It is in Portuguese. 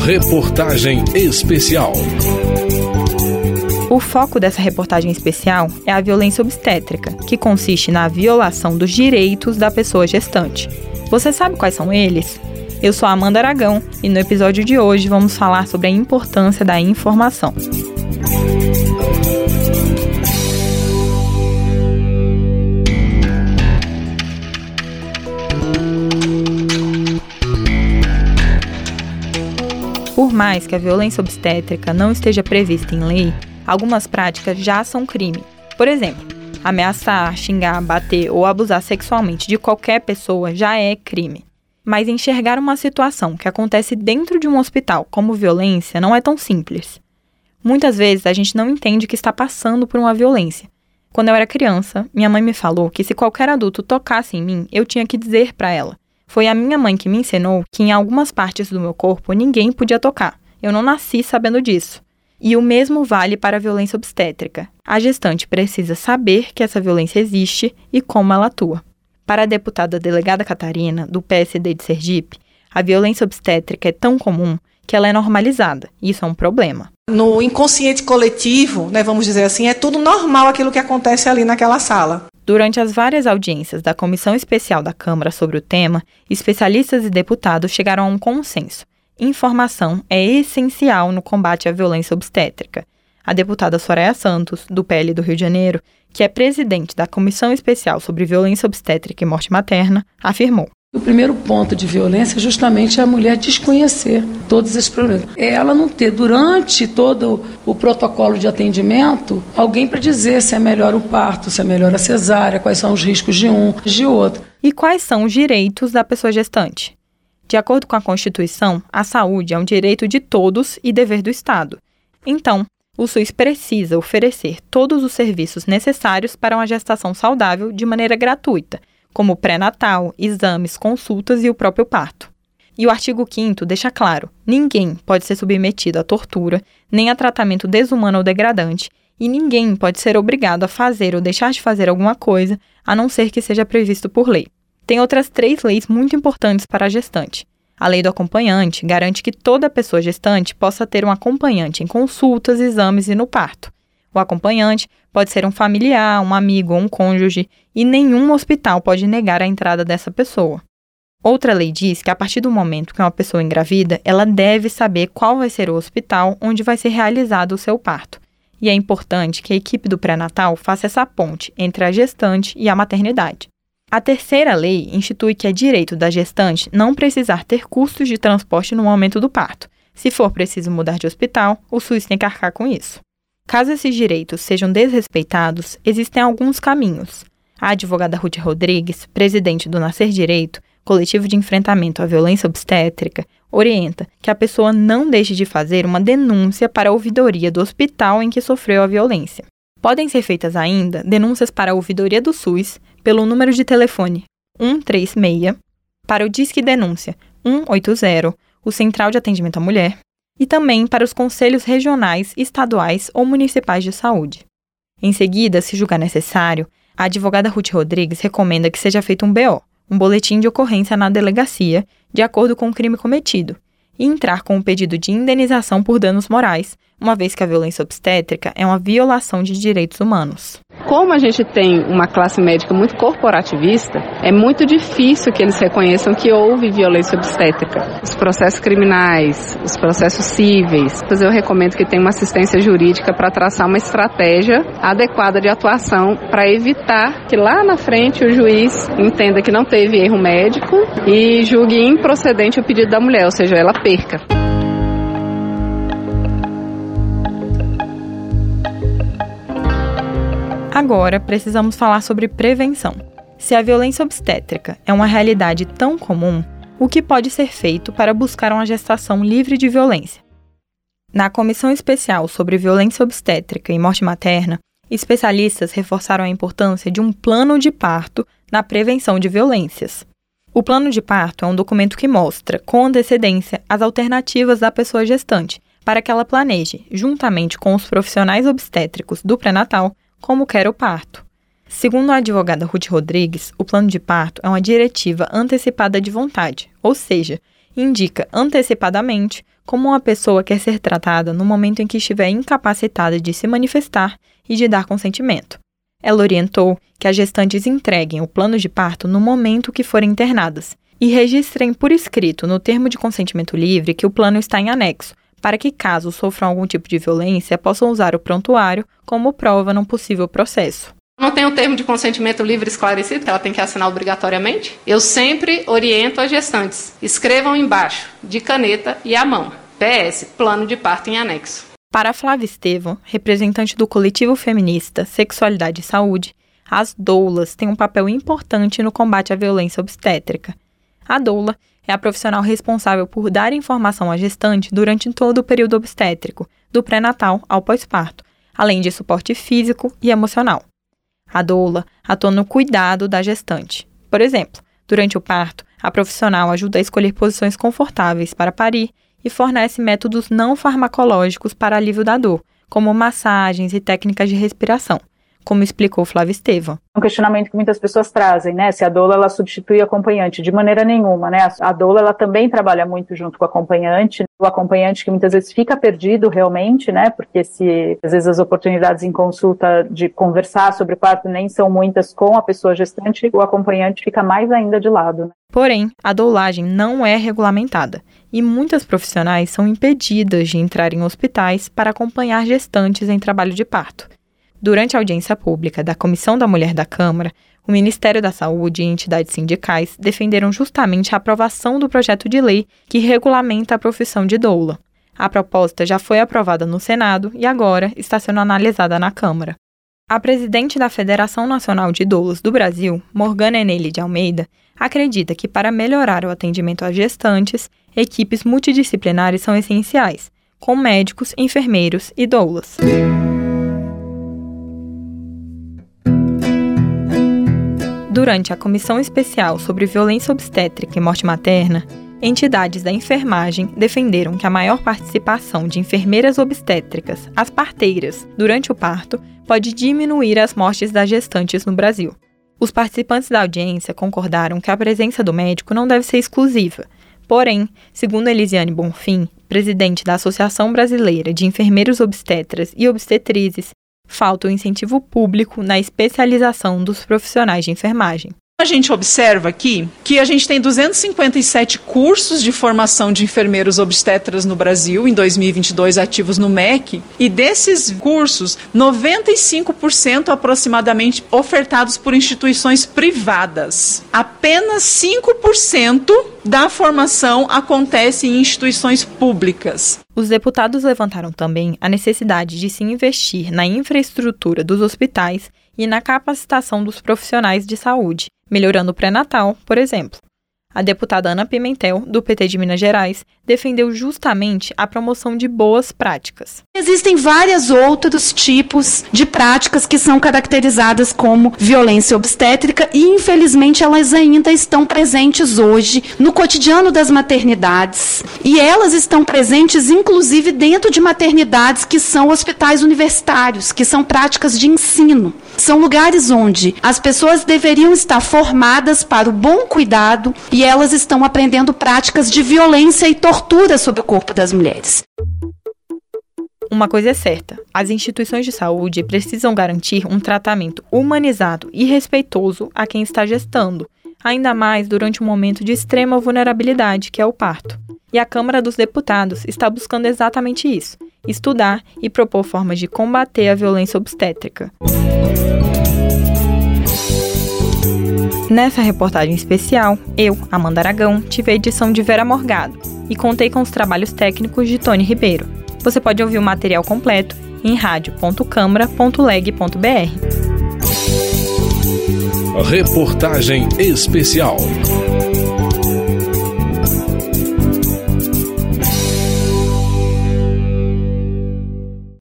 Reportagem Especial. O foco dessa reportagem especial é a violência obstétrica, que consiste na violação dos direitos da pessoa gestante. Você sabe quais são eles? Eu sou Amanda Aragão e no episódio de hoje vamos falar sobre a importância da informação. Por mais que a violência obstétrica não esteja prevista em lei, algumas práticas já são crime. Por exemplo, ameaçar, xingar, bater ou abusar sexualmente de qualquer pessoa já é crime. Mas enxergar uma situação que acontece dentro de um hospital como violência não é tão simples. Muitas vezes a gente não entende que está passando por uma violência. Quando eu era criança, minha mãe me falou que se qualquer adulto tocasse em mim, eu tinha que dizer para ela: foi a minha mãe que me ensinou que em algumas partes do meu corpo ninguém podia tocar. Eu não nasci sabendo disso. E o mesmo vale para a violência obstétrica. A gestante precisa saber que essa violência existe e como ela atua. Para a deputada delegada Catarina, do PSD de Sergipe, a violência obstétrica é tão comum que ela é normalizada. Isso é um problema. No inconsciente coletivo, né, vamos dizer assim, é tudo normal aquilo que acontece ali naquela sala. Durante as várias audiências da Comissão Especial da Câmara sobre o tema, especialistas e deputados chegaram a um consenso. Informação é essencial no combate à violência obstétrica. A deputada Soraya Santos, do PL do Rio de Janeiro, que é presidente da Comissão Especial sobre Violência Obstétrica e Morte Materna, afirmou: o primeiro ponto de violência é justamente a mulher desconhecer todos esses problemas. É ela não ter, durante todo o protocolo de atendimento, alguém para dizer se é melhor o parto, se é melhor a cesárea, quais são os riscos de um, de outro. E quais são os direitos da pessoa gestante? De acordo com a Constituição, a saúde é um direito de todos e dever do Estado. Então, o SUS precisa oferecer todos os serviços necessários para uma gestação saudável de maneira gratuita como pré-natal, exames, consultas e o próprio parto. E o artigo 5 deixa claro: ninguém pode ser submetido à tortura, nem a tratamento desumano ou degradante, e ninguém pode ser obrigado a fazer ou deixar de fazer alguma coisa, a não ser que seja previsto por lei. Tem outras três leis muito importantes para a gestante. A lei do acompanhante garante que toda pessoa gestante possa ter um acompanhante em consultas, exames e no parto. O acompanhante pode ser um familiar, um amigo ou um cônjuge, e nenhum hospital pode negar a entrada dessa pessoa. Outra lei diz que a partir do momento que uma pessoa engravida, ela deve saber qual vai ser o hospital onde vai ser realizado o seu parto. E é importante que a equipe do pré-natal faça essa ponte entre a gestante e a maternidade. A terceira lei institui que é direito da gestante não precisar ter custos de transporte no momento do parto. Se for preciso mudar de hospital, o SUS tem que arcar com isso. Caso esses direitos sejam desrespeitados, existem alguns caminhos. A advogada Ruth Rodrigues, presidente do Nascer Direito, coletivo de enfrentamento à violência obstétrica, orienta que a pessoa não deixe de fazer uma denúncia para a ouvidoria do hospital em que sofreu a violência. Podem ser feitas ainda denúncias para a ouvidoria do SUS pelo número de telefone 136, para o Disque Denúncia 180, o Central de Atendimento à Mulher, e também para os conselhos regionais, estaduais ou municipais de saúde. Em seguida, se julgar necessário, a advogada Ruth Rodrigues recomenda que seja feito um BO, um boletim de ocorrência na delegacia, de acordo com o crime cometido, e entrar com o um pedido de indenização por danos morais, uma vez que a violência obstétrica é uma violação de direitos humanos. Como a gente tem uma classe médica muito corporativista, é muito difícil que eles reconheçam que houve violência obstétrica. Os processos criminais, os processos cíveis. Eu recomendo que tenha uma assistência jurídica para traçar uma estratégia adequada de atuação para evitar que lá na frente o juiz entenda que não teve erro médico e julgue improcedente o pedido da mulher, ou seja, ela perca. Agora, precisamos falar sobre prevenção. Se a violência obstétrica é uma realidade tão comum, o que pode ser feito para buscar uma gestação livre de violência? Na Comissão Especial sobre Violência Obstétrica e Morte Materna, especialistas reforçaram a importância de um plano de parto na prevenção de violências. O plano de parto é um documento que mostra, com antecedência, as alternativas da pessoa gestante para que ela planeje, juntamente com os profissionais obstétricos do pré-natal, como quer o parto. Segundo a advogada Ruth Rodrigues, o plano de parto é uma diretiva antecipada de vontade, ou seja, indica antecipadamente como uma pessoa quer ser tratada no momento em que estiver incapacitada de se manifestar e de dar consentimento. Ela orientou que as gestantes entreguem o plano de parto no momento que forem internadas e registrem por escrito no termo de consentimento livre que o plano está em anexo, para que, caso sofram algum tipo de violência, possam usar o prontuário como prova num possível processo. Não tem um termo de consentimento livre esclarecido que ela tem que assinar obrigatoriamente? Eu sempre oriento as gestantes. Escrevam embaixo, de caneta e à mão. PS, plano de parto em anexo. Para Flávia Estevam, representante do coletivo feminista Sexualidade e Saúde, as doulas têm um papel importante no combate à violência obstétrica. A doula é a profissional responsável por dar informação à gestante durante todo o período obstétrico, do pré-natal ao pós-parto, além de suporte físico e emocional. A doula atua no cuidado da gestante. Por exemplo, durante o parto, a profissional ajuda a escolher posições confortáveis para parir e fornece métodos não farmacológicos para alívio da dor, como massagens e técnicas de respiração, como explicou Flávia Estevam. Um questionamento que muitas pessoas trazem, né? Se a doula ela substitui o acompanhante, de maneira nenhuma, né? A doula ela também trabalha muito junto com o acompanhante, o acompanhante que muitas vezes fica perdido realmente, né? Porque se às vezes as oportunidades em consulta de conversar sobre o parto nem são muitas com a pessoa gestante, o acompanhante fica mais ainda de lado. Né? Porém, a doulagem não é regulamentada e muitas profissionais são impedidas de entrar em hospitais para acompanhar gestantes em trabalho de parto. Durante a audiência pública da Comissão da Mulher da Câmara, o Ministério da Saúde e entidades sindicais defenderam justamente a aprovação do projeto de lei que regulamenta a profissão de doula. A proposta já foi aprovada no Senado e agora está sendo analisada na Câmara. A presidente da Federação Nacional de Doulas do Brasil, Morgana Eneli de Almeida, acredita que para melhorar o atendimento às gestantes, equipes multidisciplinares são essenciais, com médicos, enfermeiros e doulas. Durante a Comissão Especial sobre Violência Obstétrica e Morte Materna, entidades da enfermagem defenderam que a maior participação de enfermeiras obstétricas, as parteiras, durante o parto pode diminuir as mortes das gestantes no Brasil. Os participantes da audiência concordaram que a presença do médico não deve ser exclusiva. Porém, segundo Elisiane Bonfim, presidente da Associação Brasileira de Enfermeiros Obstetras e Obstetrizes, falta o incentivo público na especialização dos profissionais de enfermagem. A gente observa aqui que a gente tem 257 cursos de formação de enfermeiros obstetras no Brasil, em 2022 ativos no MEC, e desses cursos, 95% aproximadamente ofertados por instituições privadas. Apenas 5% da formação acontece em instituições públicas. Os deputados levantaram também a necessidade de se investir na infraestrutura dos hospitais e na capacitação dos profissionais de saúde, melhorando o pré-natal, por exemplo. A deputada Ana Pimentel, do PT de Minas Gerais, defendeu justamente a promoção de boas práticas. Existem vários outros tipos de práticas que são caracterizadas como violência obstétrica e, infelizmente, elas ainda estão presentes hoje no cotidiano das maternidades. E elas estão presentes, inclusive, dentro de maternidades que são hospitais universitários, que são práticas de ensino. São lugares onde as pessoas deveriam estar formadas para o bom cuidado e elas estão aprendendo práticas de violência e tortura sobre o corpo das mulheres. Uma coisa é certa: as instituições de saúde precisam garantir um tratamento humanizado e respeitoso a quem está gestando, ainda mais durante um momento de extrema vulnerabilidade, que é o parto. E a Câmara dos Deputados está buscando exatamente isso: estudar e propor formas de combater a violência obstétrica. Nessa reportagem especial, eu, Amanda Aragão, tive a edição de Vera Morgado e contei com os trabalhos técnicos de Tony Ribeiro. Você pode ouvir o material completo em radio.câmara.leg.br. Reportagem especial.